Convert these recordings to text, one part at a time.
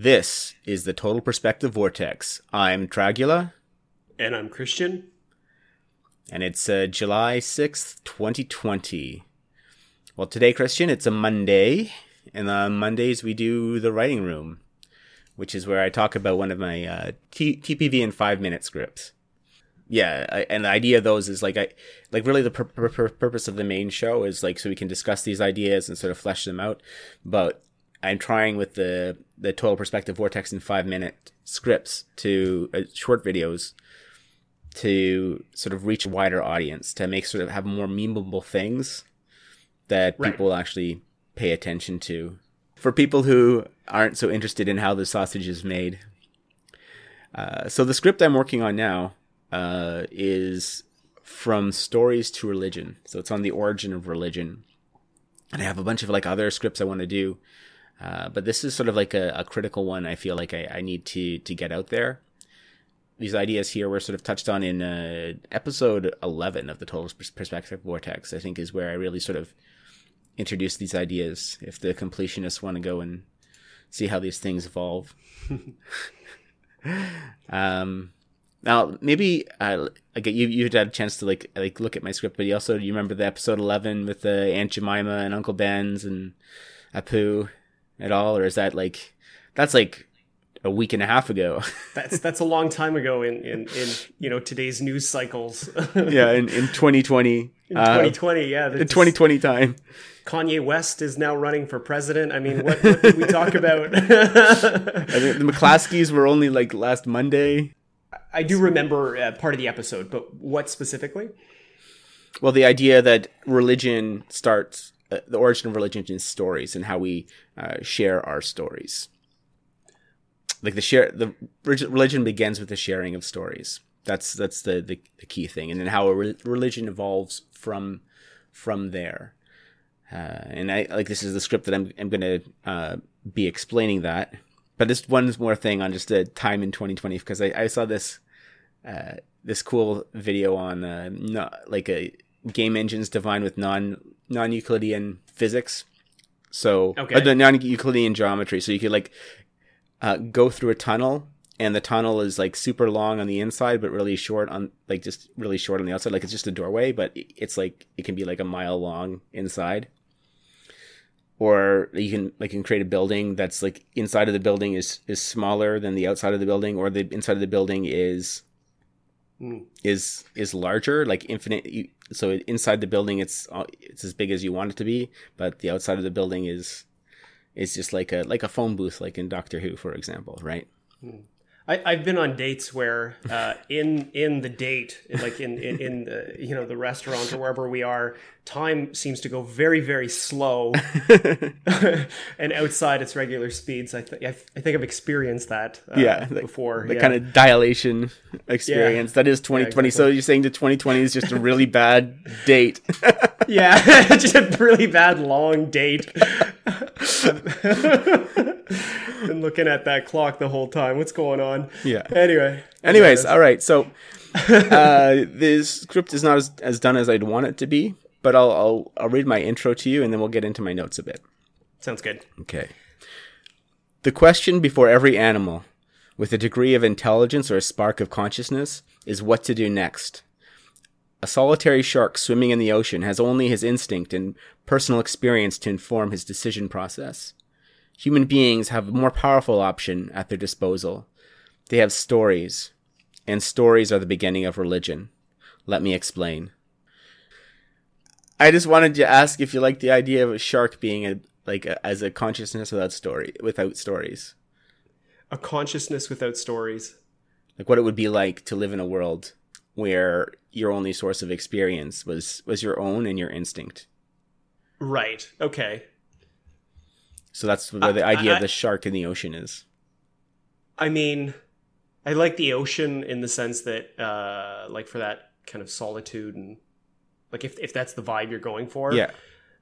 This is the Total Perspective Vortex. I'm Dragula. And I'm Christian. And it's uh, July 6th, 2020. Well, today, Christian, it's a Monday. And on Mondays, we do the writing room, which is where I talk about one of my uh, T- TPV in five minute scripts. Yeah, I, and the idea of those is like I like really the pur- pur- purpose of the main show is like so we can discuss these ideas and sort of flesh them out. But I'm trying with the the total perspective vortex in five minute scripts to uh, short videos to sort of reach a wider audience to make sort of have more memeable things that right. people actually pay attention to. For people who aren't so interested in how the sausage is made, uh, so the script I'm working on now uh, is from stories to religion. So it's on the origin of religion, and I have a bunch of like other scripts I want to do uh, but this is sort of like a, a critical one. I feel like I, I, need to to get out there. These ideas here were sort of touched on in uh, episode eleven of the Total Perspective Vortex. I think is where I really sort of introduced these ideas. If the completionists want to go and see how these things evolve. um, now maybe uh, like you you had a chance to like like look at my script, but you also you remember the episode eleven with the uh, Aunt Jemima and Uncle Ben's and Apu at all, or is that like that's like a week and a half ago? that's that's a long time ago in in, in you know today's news cycles. yeah, in, in 2020. In 2020, uh, yeah, the 2020 time. Kanye West is now running for president. I mean, what, what did we talk about? the McCloskeys were only like last Monday. I do remember uh, part of the episode, but what specifically? Well, the idea that religion starts uh, the origin of religion in stories and how we uh, share our stories. Like the share, the religion begins with the sharing of stories. That's that's the the, the key thing, and then how a re- religion evolves from from there. Uh, and I like this is the script that I'm I'm going to uh, be explaining that. But this one more thing on just a time in 2020 because I, I saw this uh, this cool video on uh, not like a game engines defined with non non Euclidean physics. So okay. uh, non Euclidean geometry. So you could like uh, go through a tunnel, and the tunnel is like super long on the inside, but really short on like just really short on the outside. Like it's just a doorway, but it's like it can be like a mile long inside. Or you can like you can create a building that's like inside of the building is is smaller than the outside of the building, or the inside of the building is is is larger, like infinite. So inside the building, it's uh, it's as big as you want it to be, but the outside of the building is is just like a like a phone booth, like in Doctor Who, for example, right? Mm. I, have been on dates where uh, in in the date, like in in, in the, you know the restaurant or wherever we are, time seems to go very very slow, and outside its regular speeds. I, th- I, think I've experienced that uh, yeah before. The yeah. kind of dilation experience yeah. that is 2020. Yeah, exactly. So you're saying the 2020 is just a really bad date? yeah, just a really bad long date. Been looking at that clock the whole time. What's going on? Yeah. Anyway. Anyways, all right. So uh, this script is not as, as done as I'd want it to be, but I'll, I'll I'll read my intro to you, and then we'll get into my notes a bit. Sounds good. Okay. The question before every animal, with a degree of intelligence or a spark of consciousness, is what to do next. A solitary shark swimming in the ocean has only his instinct and personal experience to inform his decision process. Human beings have a more powerful option at their disposal. They have stories, and stories are the beginning of religion. Let me explain. I just wanted to ask if you like the idea of a shark being a like a, as a consciousness without story without stories. A consciousness without stories. Like what it would be like to live in a world where your only source of experience was was your own and your instinct. Right. Okay. So that's where the idea I, of the shark in the ocean is. I mean, I like the ocean in the sense that, uh, like, for that kind of solitude and, like, if if that's the vibe you're going for, yeah.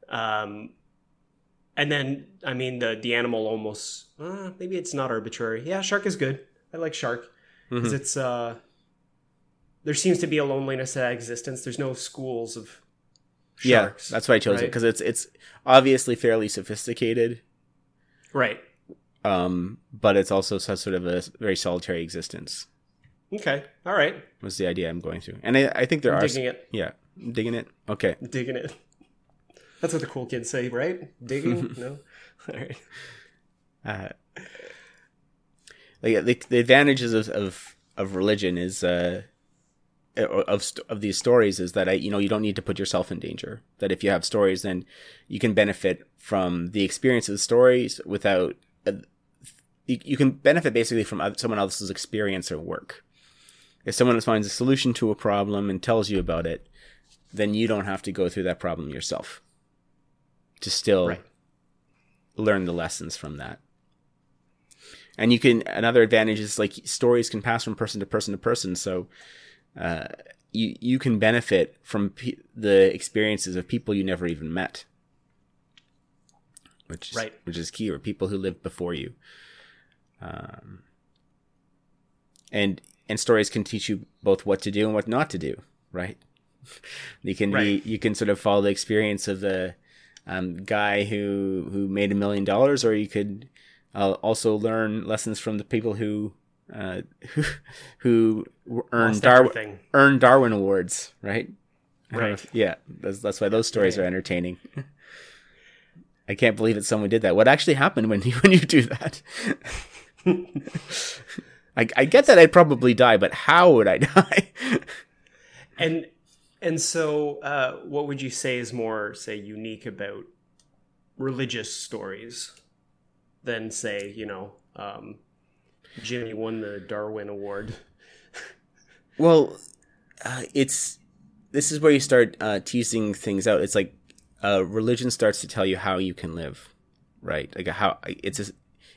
Um, and then, I mean, the the animal almost uh, maybe it's not arbitrary. Yeah, shark is good. I like shark because mm-hmm. it's uh, there seems to be a loneliness at existence. There's no schools of sharks. Yeah, that's why I chose right? it because it's it's obviously fairly sophisticated Right. um, but it's also sort of a very solitary existence. Okay, all right. Was the idea I'm going through, and I, I think there I'm are digging it. yeah digging it. Okay, Digging it. That's what the cool kids say, right? Digging? no. All right. uh, like the, the advantages of, of of religion is uh of of these stories is that I you know you don't need to put yourself in danger. That if you have stories, then you can benefit from the experience of the stories without. Uh, you, you can benefit basically from someone else's experience or work. If someone finds a solution to a problem and tells you about it, then you don't have to go through that problem yourself. To still Right. learn the lessons from that. And you can another advantage is like stories can pass from person to person to person, so uh, you you can benefit from pe- the experiences of people you never even met, which is, Right. which is key, or people who lived before you. Um, and and stories can teach you both what to do and what not to do, right? You can Right. be, you can sort of follow the experience of the um, guy who who made a million dollars, or you could uh, also learn lessons from the people who uh, who who earned Darwin earned Darwin awards, right? I don't know Right. if- yeah, that's that's why those stories are entertaining. I can't believe that someone did that. What actually happened when you when you do that? I, I get that I'd probably die, but how would I die? And and so, uh, what would you say is more, say, unique about religious stories than, say, you know, um, Jimmy won the Darwin Award? Well, uh, it's this is where you start uh, teasing things out. It's like uh, religion starts to tell you how you can live, right? Like how it's a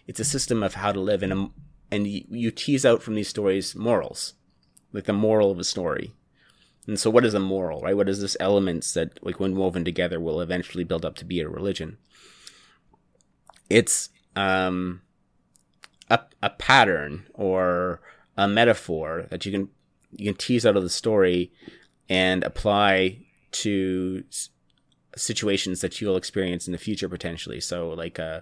it's a system of how to live, and a, and you, you tease out from these stories morals, like the moral of a story. And so, what is a moral, right? What is this elements that, like, when woven together, will eventually build up to be a religion? It's um, a a pattern or a metaphor that you can you can tease out of the story and apply to s- situations that you'll experience in the future potentially. So, like uh,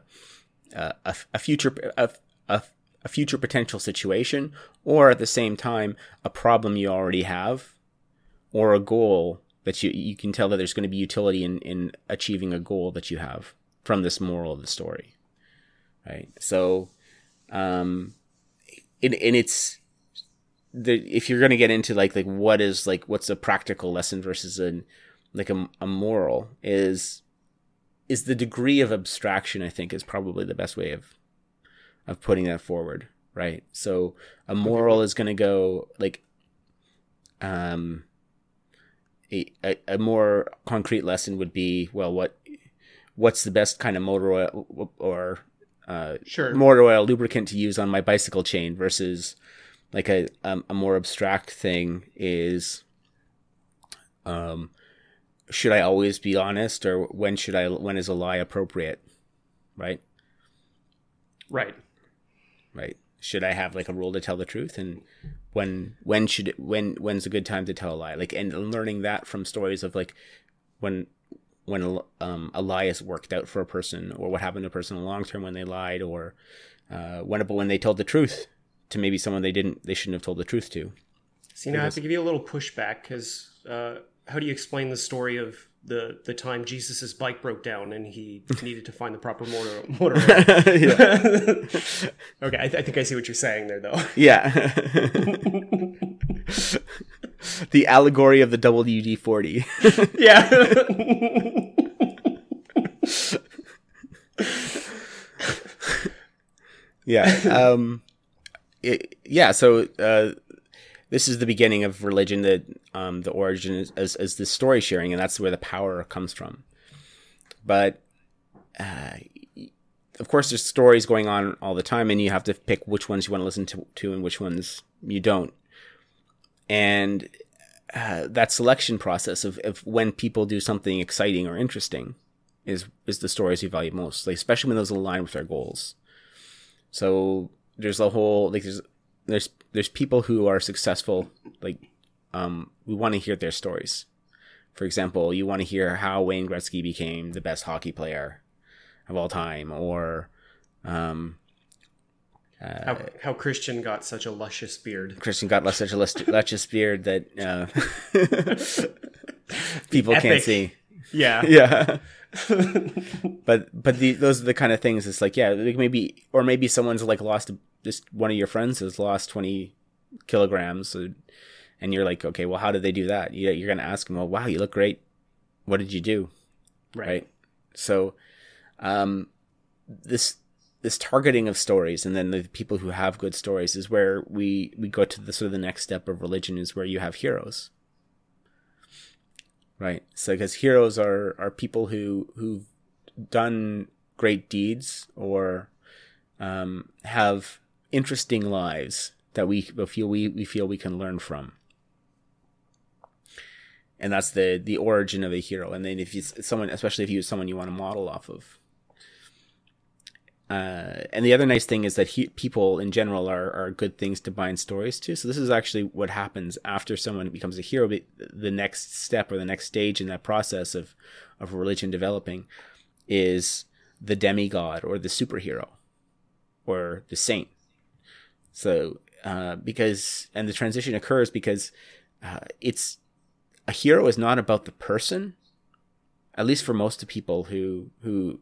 uh, a a, a, a future a, a, a future potential situation, or at the same time a problem you already have, or a goal that you you can tell that there's going to be utility in in achieving a goal that you have from this moral of the story, right? So, um, and it's the if you're going to get into like like what is like what's a practical lesson versus an like a, a moral is is the degree of abstraction i think is probably the best way of of putting that forward right? So a moral is going to go like um a, a, a more concrete lesson would be well what what's the best kind of motor oil or uh, Sure. motor oil lubricant to use on my bicycle chain versus like a um, a more abstract thing is um should I always be honest or when should I when is a lie appropriate right Right. right should I have like a rule to tell the truth and when when should it when when's a good time to tell a lie like and learning that from stories of like when when a, um, a lie is worked out for a person or what happened to a person in the long term when they lied or uh, when when they told the truth to maybe someone they didn't they shouldn't have told the truth to. See, now I have to give you a little pushback because uh, how do you explain the story of the the time Jesus' bike broke down and he needed to find the proper motor motor okay, I, th- I think I see what you're saying there, though. yeah the allegory of the WD-40 yeah. yeah um it, yeah so uh this is the beginning of religion that um the origin is as, as the story sharing and that's where the power comes from. But uh of course there's stories going on all the time and you have to pick which ones you want to listen to, to and which ones you don't and uh, that selection process of, of when people do something exciting or interesting is is the stories we value most like especially when those align with our goals. So there's a whole like there's there's there's people who are successful like um we want to hear their stories. For example you want to hear how wayne gretzky became the best hockey player of all time or um Uh, how, how Christian got such a luscious beard. Christian got such a luscious beard that uh, people can't see. Yeah. Yeah. but but the, those are the kind of things. It's like yeah, like maybe or maybe someone's like lost just one of your friends has lost twenty kilograms, and you're like, okay, well, how did they do that? You, you're gonna ask them, well, wow, you look great. What did you do? Right. right? So, um, this this targeting of stories, and then the people who have good stories is where we we go to the sort of the next step of religion is where you have heroes, right? So, because heroes are are people who who've done great deeds or um, have interesting lives that we feel we, we feel we can learn from. And that's the the origin of a hero. And then if you someone especially if you someone you want to model off of uh, and the other nice thing is that he, people in general are, are good things to bind stories to. So this is actually what happens after someone becomes a hero. The next step or the next stage in that process of of religion developing is the demigod or the superhero or the saint. So uh, because and the transition occurs because uh, it's a hero is not about the person at least for most of people who who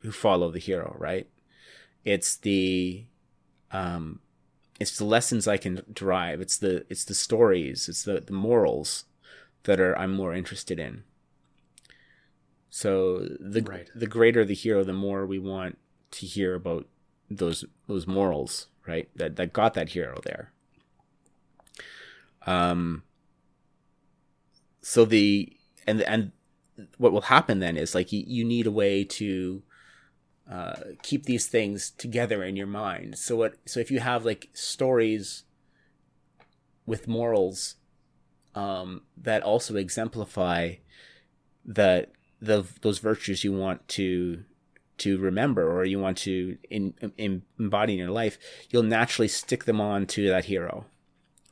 who follow the hero right? It's the um it's the lessons i can derive. It's the it's the stories. It's the the morals that are i'm more interested in. So the Right. the greater the hero the more we want to hear about those those morals right? That that got that hero there. Um so the and and what will happen then is like you, you need a way to uh, keep these things together in your mind. So what? So if you have like stories with morals um, that also exemplify that the those virtues you want to to remember or you want to in, in, embody in your life, you'll naturally stick them on to that hero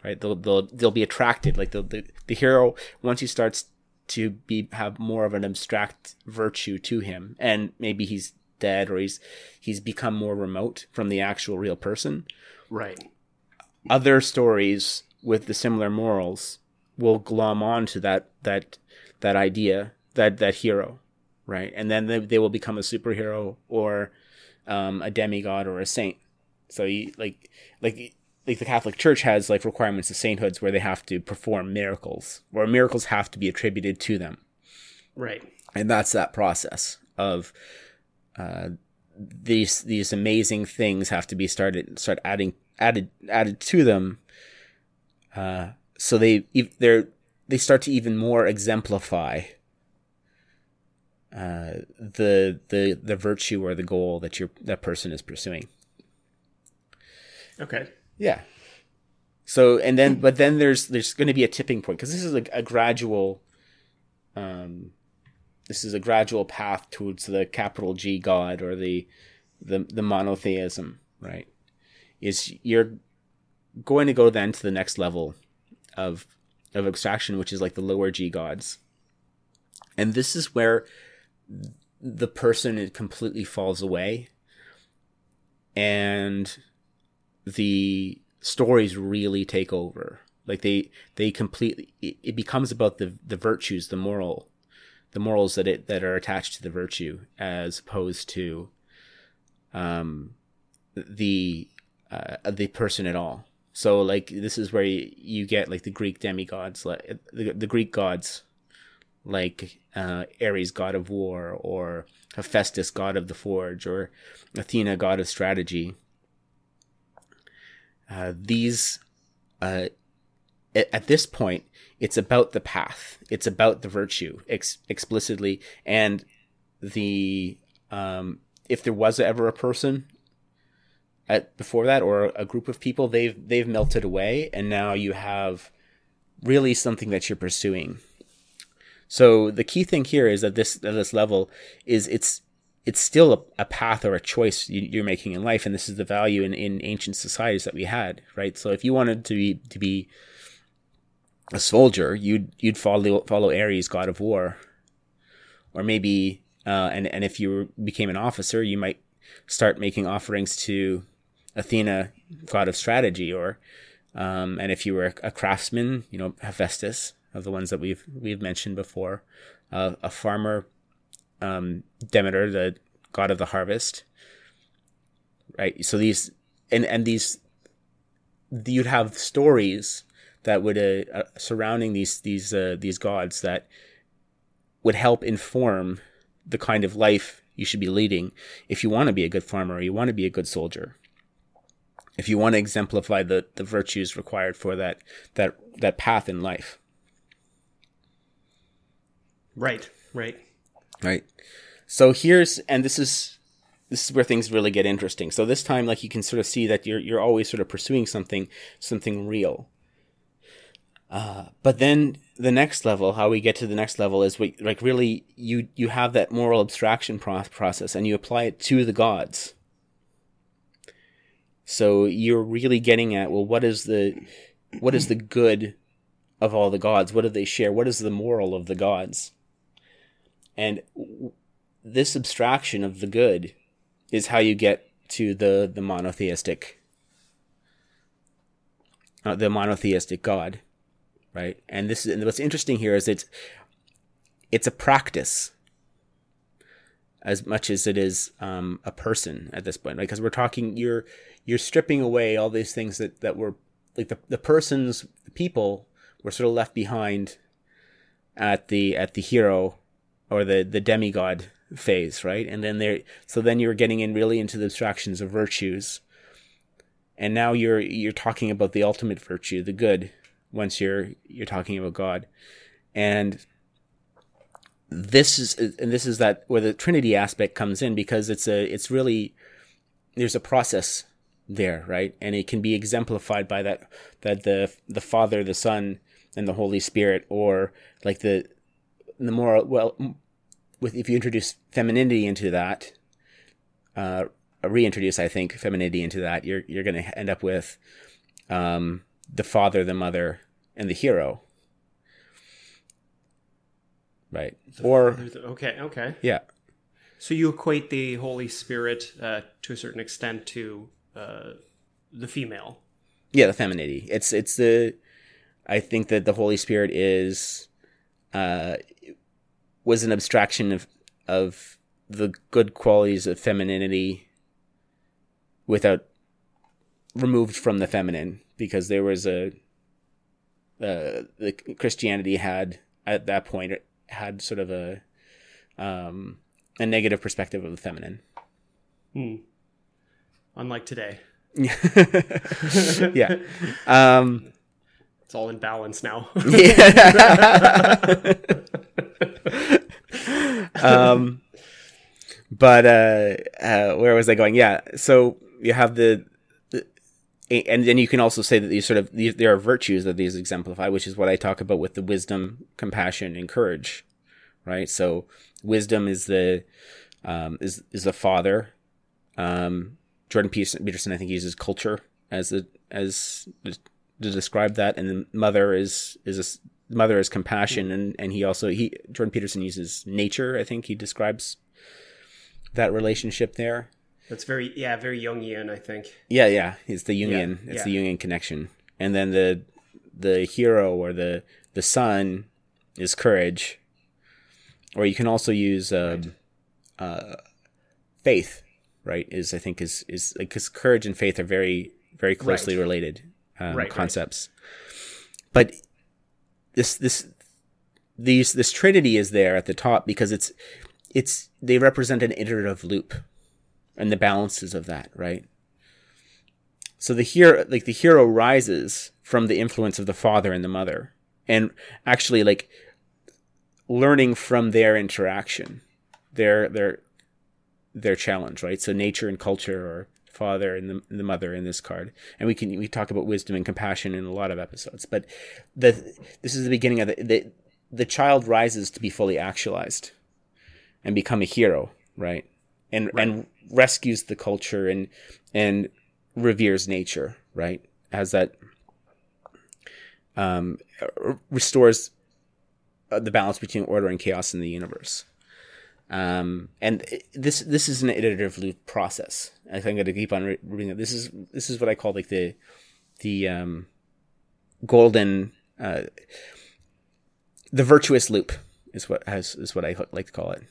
right? They'll they'll they'll be attracted. Like the the, the hero once he starts to be have more of an abstract virtue to him, and maybe he's dead or he's he's become more remote from the actual real person. Right. Other stories with the similar morals will glom on to that that that idea that that hero, right? And then they, they will become a superhero or um, a demigod or a saint. So you like like like the Catholic Church has like requirements of sainthoods where they have to perform miracles, or miracles have to be attributed to them, Right. and that's that process of uh, these these amazing things have to be started start adding added added to them, uh, so they they they start to even more exemplify uh, the the the virtue or the goal that your that person is pursuing. Okay. Yeah. So and then but then there's there's going to be a tipping point because this is a, a gradual um this is a gradual path towards the capital G God or the the the monotheism, right? Is you're going to go then to the next level of of abstraction which is like the lower G gods. And this is where the person it completely falls away and the stories really take over like they they completely it, it becomes about the the virtues the moral the morals that it that are attached to the virtue as opposed to um the uh, the person at all so like this is where you, get like the greek demigods like the, the greek gods like uh, Ares, god of war, or Hephaestus, god of the forge, or Athena, god of strategy. Uh, these, uh, at, this point, it's about the path. It's about the virtue ex- explicitly, and the um, if there was ever a person at before that or a group of people, they've they've melted away, and now you have really something that you're pursuing. So the key thing here is that this at this level is it's it's still a, a path or a choice you, you're making in life, and this is the value in, in ancient societies that we had, right? So if you wanted to be to be a soldier, you'd you'd follow follow Ares, god of war, or maybe uh, and and if you became an officer, you might start making offerings to Athena, god of strategy, or um, and if you were a craftsman, you know Hephaestus, of the ones that we've we've mentioned before, uh, a farmer, um, Demeter, the god of the harvest. Right. So these and and these you'd have stories that would uh, uh, surrounding these these uh, these gods that would help inform the kind of life you should be leading if you want to be a good farmer or you want to be a good soldier. If you want to exemplify the, the virtues required for that that that path in life. Right right. Right. So here's and this is this is where things really get interesting. So this time like you can sort of see that you're you're always sort of pursuing something something real uh, but then the next level, how we get to the next level is we, like really you you have that moral abstraction pro- process and you apply it to the gods. So you're really getting at well, what is the what is the good of all the gods? What do they share? What is the moral of the gods? And this abstraction of the good is how you get to the the monotheistic uh, the monotheistic God right? And this is and what's interesting here is it's it's a practice as much as it is um, a person at this point, right? Because we're talking, you're you're stripping away all these things that that were like the the persons, the people were sort of left behind at the at the hero or the the demigod phase, right? And then there, so then you're getting in really into the abstractions of virtues, and now you're you're talking about the ultimate virtue, the good, once you're you're talking about God, and this is and this is that where the Trinity aspect comes in because it's a it's really there's a process there, right? And it can be exemplified by that that the the Father, the Son, and the Holy Spirit, or like the the more well with if you introduce femininity into that, uh, reintroduce I think femininity into that, you're you're going to end up with um, the father, the mother, and the hero. Right. The or okay, okay. Yeah. So you equate the Holy Spirit uh, to a certain extent to uh, the female. Yeah, the femininity. It's it's the. I think that the Holy Spirit is, uh, was an abstraction of of the good qualities of femininity, without removed from the feminine because there was a uh, the Christianity had at that point had sort of a um, a negative perspective of the feminine. Hmm. Unlike today. yeah. Um, it's all in balance now. yeah. um, but uh, uh, where was I going? Yeah. So you have the and then you can also say that these sort of these, there are virtues that these exemplify, which is what I talk about with the wisdom, compassion, and courage, right? So wisdom is the um, is is the father. Um, Jordan Peterson, I think, uses culture as the as to describe that, and the mother is is a mother is compassion, and and he also he Jordan Peterson uses nature. I think he describes that relationship there. That's very yeah, very Jungian, I think. Yeah, yeah. It's the Jungian. Yeah, it's yeah. the Jungian connection. And then the the hero or the the son is courage. Or you can also use um, right. uh, faith, right? Is I think is is because courage and faith are very very closely right. related um, right, concepts. But this this these this trinity is there at the top because it's it's they represent an iterative loop and the balances of that, right? So the hero, like the hero rises from the influence of the father and the mother and actually like learning from their interaction, their, their, their challenge, right? So nature and culture or father and the, the mother in this card. And we can, we talk about wisdom and compassion in a lot of episodes, but the, this is the beginning of the, the, the child rises to be fully actualized and become a hero, right? And, right. and rescues the culture and and reveres nature, right? As that um, restores uh, the balance between order and chaos in the universe. Um, and this this is an iterative loop process. I think I'm going to keep on re- reading it. This is this is what I call like the the um, golden uh, the virtuous loop is what has is what I like to call it.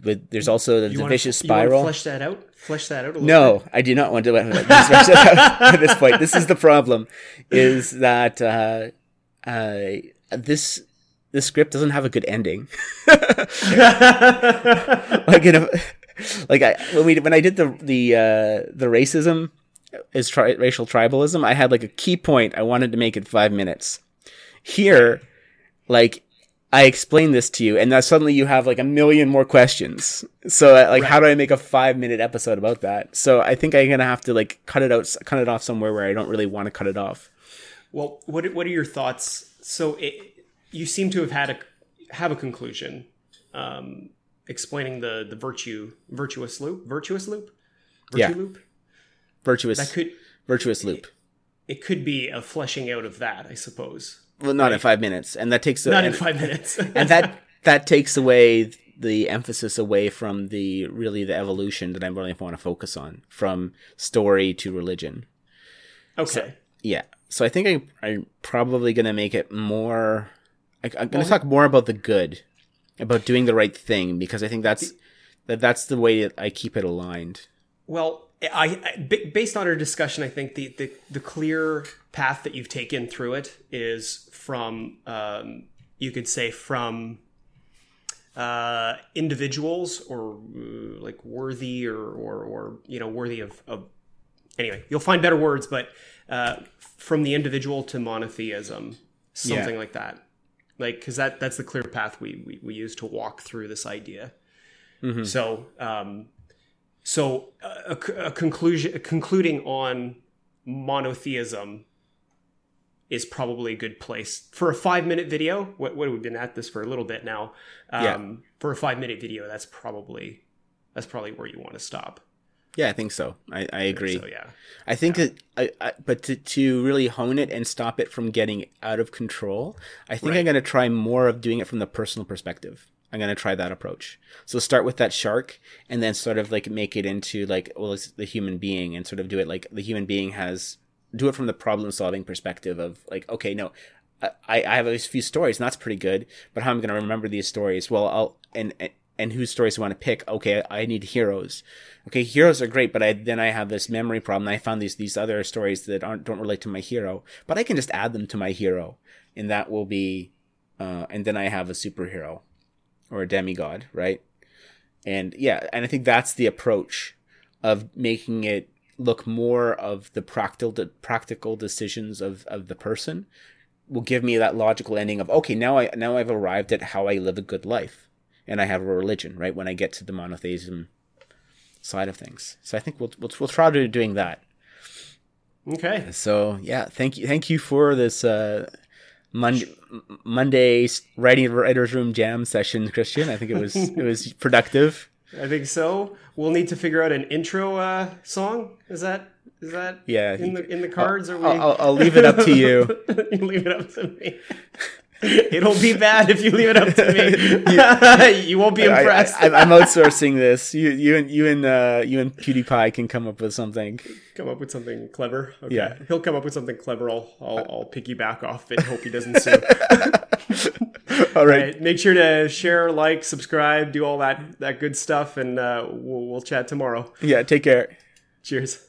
But there's also the, the wanna- vicious spiral. flesh that out. Flesh that out a little No, bit. I do not want to at this point. This is the problem: is that uh, uh, this this script doesn't have a good ending. like in a, like I when we when I did the the uh, the racism is tri- racial tribalism, I had like a key point. I wanted to make it five minutes. Here, like I explain this to you, and now suddenly you have like a million more questions. So, uh, like, how do I make a five minute episode about that? So, I think I'm gonna have to like cut it out, cut it off somewhere where I don't really want to cut it off. Well, what what are your thoughts? So it, you seem to have had a have a conclusion, um, explaining the the virtue virtuous loop, virtuous loop, virtue Yeah. loop. Virtuous, That could virtuous loop. it could be a fleshing out of that, I suppose. Well, not in five minutes, and that takes Not in five minutes. and that that takes away the emphasis away from the really the evolution that I really want to focus on from story to religion. okay. Yeah. So I think I, I'm probably going to make it more. I, I'm going to talk more about the good, about doing the right thing, because I think that's that that's the way that I keep it aligned. Well, I, I based on our discussion, I think the, the the clear path that you've taken through it is from um, you could say from uh, individuals or uh, like worthy or, or or you know worthy of, of anyway you'll find better words but uh, from the individual to monotheism something Yeah. like that. Like because that that's the clear path we, we we use to walk through this idea. So um so a, a- a conclusion concluding on monotheism is probably a good place for a five minute video. What, what we've been at this for a little bit now. Um, Yeah. For a five minute video, that's probably that's probably where you want to stop. Yeah, I think so. I, I agree. So yeah, I think that, I, I, but to, to really hone it and stop it from getting out of control, I think I'm going to try more of doing it from the personal perspective. I'm going to try that approach. So start with that shark and then sort of like make it into like, well, it's the human being and sort of do it like the human being has, do it from the problem solving perspective of like, okay, no, I, I have a few stories and that's pretty good, but how am I going to remember these stories? Well, I'll, and, and, and whose stories do I want to pick? Okay, I need heroes. Okay, heroes are great, but I, then I have this memory problem. I found these, these other stories that aren't, don't relate to my hero, but I can just add them to my hero and that will be, uh, and then I have a superhero or a demigod, right? And yeah, and I think that's the approach of making it look more of the practical practical decisions of, of the person will give me that logical ending of okay now I now I've arrived at how I live a good life and I have a religion right when I get to the monotheism side of things so I think we'll we'll, we'll try to doing that okay. so yeah thank you thank you for this uh Monday, Monday writing writers room jam session, Christian. I think it was it was productive. I think so. We'll need to figure out an intro uh, song. Is that is that Yeah, in the in the cards? Are we? I'll, I'll, I'll leave it up to you. you leave it up to me. It'll be bad if you leave it up to me. you won't be impressed. I, I'm outsourcing this. You, you and you and uh, you and PewDiePie can come up with something. come up with something clever. Okay. Yeah. he'll come up with something clever. I'll I'll, I'll piggyback off it. Hope he doesn't sue. All right. Right, make sure to share, like, subscribe, do all that that good stuff, and uh, we'll, we'll chat tomorrow. Yeah. Take care. Cheers.